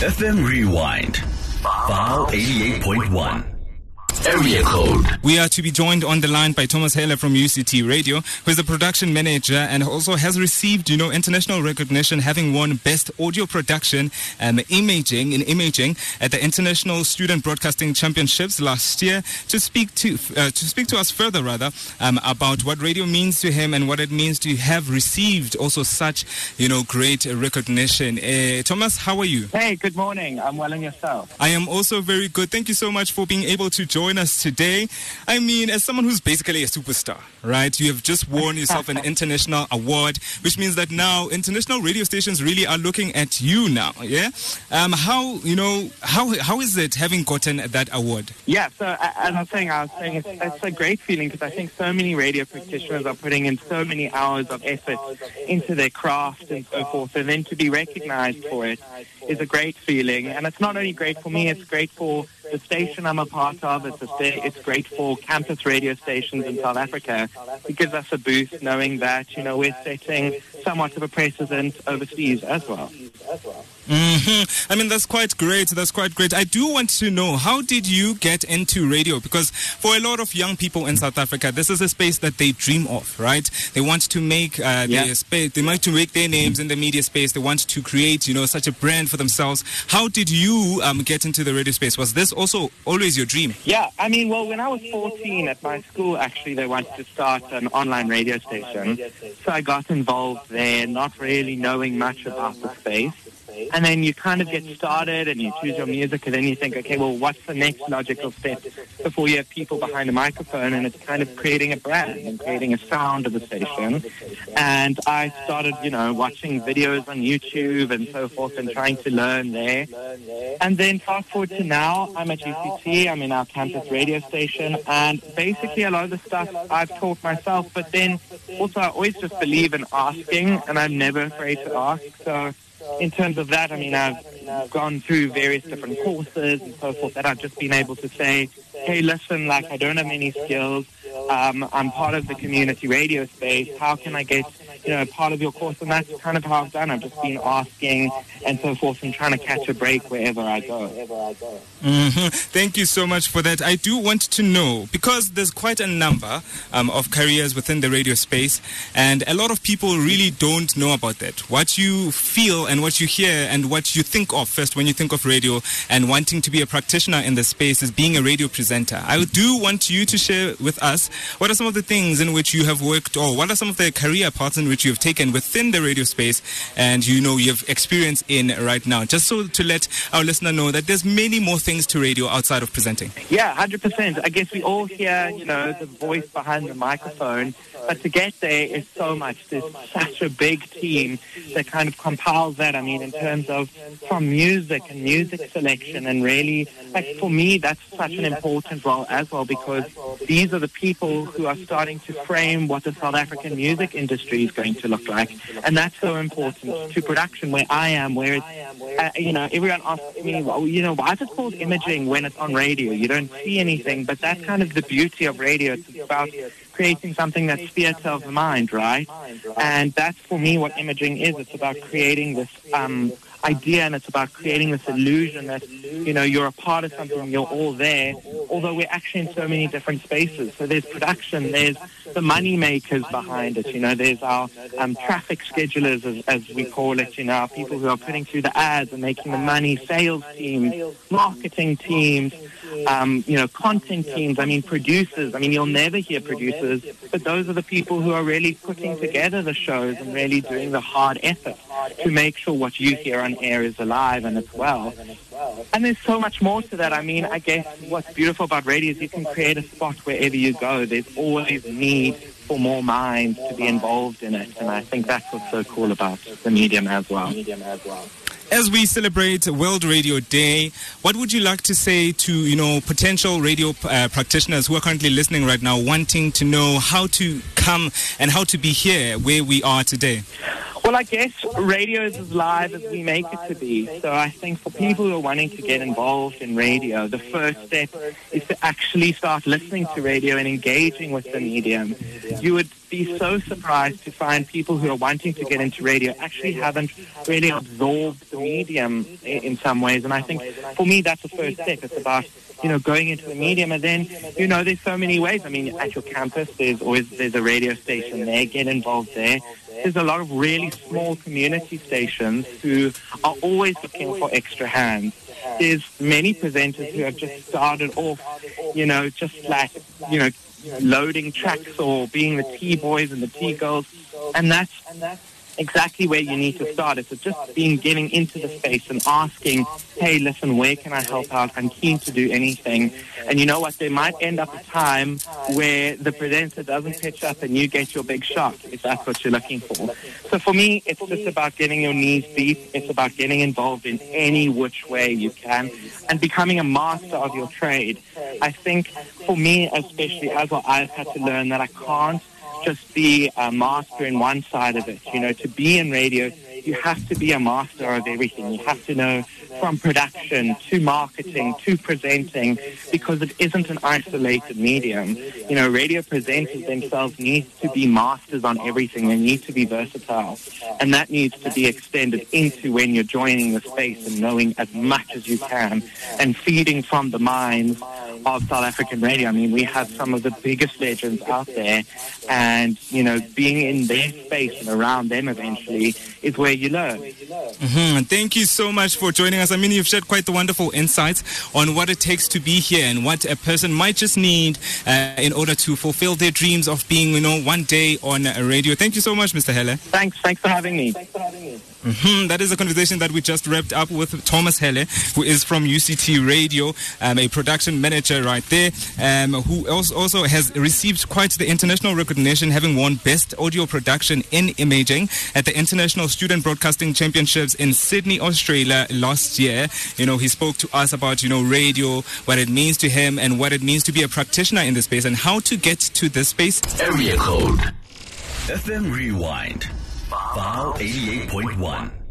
FM Rewind. File 88.1. Area code. We are to be joined on the line by Thomas Hele from UCT Radio, who is the production manager and also has received, you know, international recognition, having won Best Audio Production and Imaging in Imaging at the International Student Broadcasting Championships last year. To speak to uh, to speak to us further, rather, um, about what radio means to him and what it means to have received also such, you know, great recognition. Uh, Thomas, how are you? Hey, good morning. I'm well and yourself. I am also very good. Thank you so much for being able to join us today. I mean, as someone who's basically a superstar, right? You have just won yourself an international award, which means that now international radio stations really are looking at you now. Yeah. Um, how you know how how is it having gotten that award? Yeah. So as I was saying, I was saying it's, it's a great feeling because I think so many radio practitioners are putting in so many hours of effort into their craft and so forth, and then to be recognised for it is a great feeling. And it's not only great for me; it's great for the station I'm a part of. It's a sta- it's great for campus radio stations in South Africa. It gives us a boost knowing that you know we're setting somewhat of a precedent overseas as well. Hmm I mean, that's quite great. That's quite great. I do want to know how did you get into radio? Because for a lot of young people in South Africa, this is a space that they dream of, right? They want to make uh, Yeah. their space. They want to make their names in the media space. They want to create, you know, such a brand for themselves. How did you um, get into the radio space? Was this also always your dream? Yeah, I mean, well, when I was 14 at my school, actually, they wanted to start an online radio station. So I got involved there, not really knowing much about the space. And then you kind of get started and you choose your music and then you think, okay, well, what's the next logical step before you have people behind a microphone? And it's kind of creating a brand and creating a sound of the station. And I started, you know, watching videos on YouTube and so forth and trying to learn there. And then fast forward to now, I'm at UCT, I'm in our campus radio station, and basically a lot of the stuff I've taught myself, but then also I always just believe in asking, and I'm never afraid to ask. So in terms of that, I mean, I've gone through various different courses and so forth that I've just been able to say, hey, listen, like I don't have any skills. Um, I'm part of the community radio space. How can I get, you know, part of your course? And that's kind of how I've done. I've just been asking and so forth and trying to catch a break wherever I go. hmm Thank you so much for that. I do want to know because there's quite a number um, of careers within the radio space, and a lot of people really don't know about that. What you feel and what you hear and what you think of first when you think of radio and wanting to be a practitioner in the space is being a radio presenter. I do want you to share with us what are some of the things in which you have worked, or what are some of the career paths in which you have taken within the radio space, and you know you have experience in right now. Just so to let our listener know that there's many more things to radio outside of presenting. Yeah, hundred percent. I guess we all hear, you know, the voice behind the microphone, but to get there is so much. There's such a big team that kind of compiles that. I mean, in terms of from music and music selection, and really, like for me, that's such an important role as well because these are the people who are starting to frame what the South African music industry is going to look like, and that's so important to production where I am, where it's, uh, you know, everyone asks me, well, you know, why is it called imaging when it's on radio? You don't see anything, but that's kind of the beauty of radio. It's about creating something that's theatre of the mind, right? And that's for me what imaging is. It's about creating this um, idea and it's about creating this illusion that, you know, you're a part of something, you're all there, although we're actually in so many different spaces. So there's production, there's the money makers behind it, you know, there's our um, traffic schedulers, as, as we call it, you know, our people who are putting through the ads and making the money, sales teams, marketing teams, um, you know, content teams, I mean, producers. I mean, you'll never hear producers, but those are the people who are really putting together the shows and really doing the hard effort to make sure what you hear on air is alive and it's well. And there's so much more to that. I mean, I guess what's beautiful about radio is you can create a spot wherever you go. There's always need for more minds to be involved in it. And I think that's what's so cool about the medium as well. As we celebrate World Radio Day, what would you like to say to you know potential radio uh, practitioners who are currently listening right now, wanting to know how to come and how to be here where we are today? Well, I guess radio is as live as we make it to be. So I think for people who are wanting to get involved in radio, the first step is to actually start listening to radio and engaging with the medium. You would be so surprised to find people who are wanting to get into radio actually haven't really absorbed the medium in, some ways. And I think for me, that's the first step. It's about you know, going into the medium. And then, you know, there's so many ways. I mean, at your campus, there's always there's a radio station there. Get involved there. There's a lot of really small community stations who are always looking for extra hands. There's many presenters who have just started off, you know, just like, you know, loading tracks or being the T boys and the T girls. And that's exactly where you need to start. It's just being getting into the space and asking, hey, listen, where can I help out? I'm keen to do anything. And you know what? There might end up a time where the presenter doesn't pitch up and you get your big shot, if that's what you're looking for. So for me, it's just about getting your knees deep. It's about getting involved in any which way you can and becoming a master of your trade. I think for me, especially as well, I've had to learn that I can't just be a master in one side of it. You know, to be in radio, you have to be a master of everything. You have to know from production to marketing to presenting because it isn't an isolated medium. You know, radio presenters themselves need to be masters on everything. They need to be versatile. And that needs to be extended into when you're joining the space and knowing as much as you can and feeding from the minds of South African radio. I mean, we have some of the biggest legends out there, and you know, being in their space and around them eventually is where you learn. Mm-hmm. Thank you so much for joining us. I mean, you've shared quite the wonderful insights on what it takes to be here and what a person might just need uh, in order to fulfill their dreams of being, you know, one day on radio. Thank you so much, Mr. Hele. Thanks. Thanks for having me. Thanks for having me. Mm-hmm. That is a conversation that we just wrapped up with Thomas Hele, who is from UCT Radio, um, a production manager right there, um, who also has received quite the international recognition, having won Best Audio Production in Imaging at the International Student Broadcasting Championships in Sydney, Australia last year. You know, he spoke to us about, you know, radio, what it means to him, and what it means to be a practitioner in this space, and how to get to this space. Area code FM Rewind. Vow 88.1.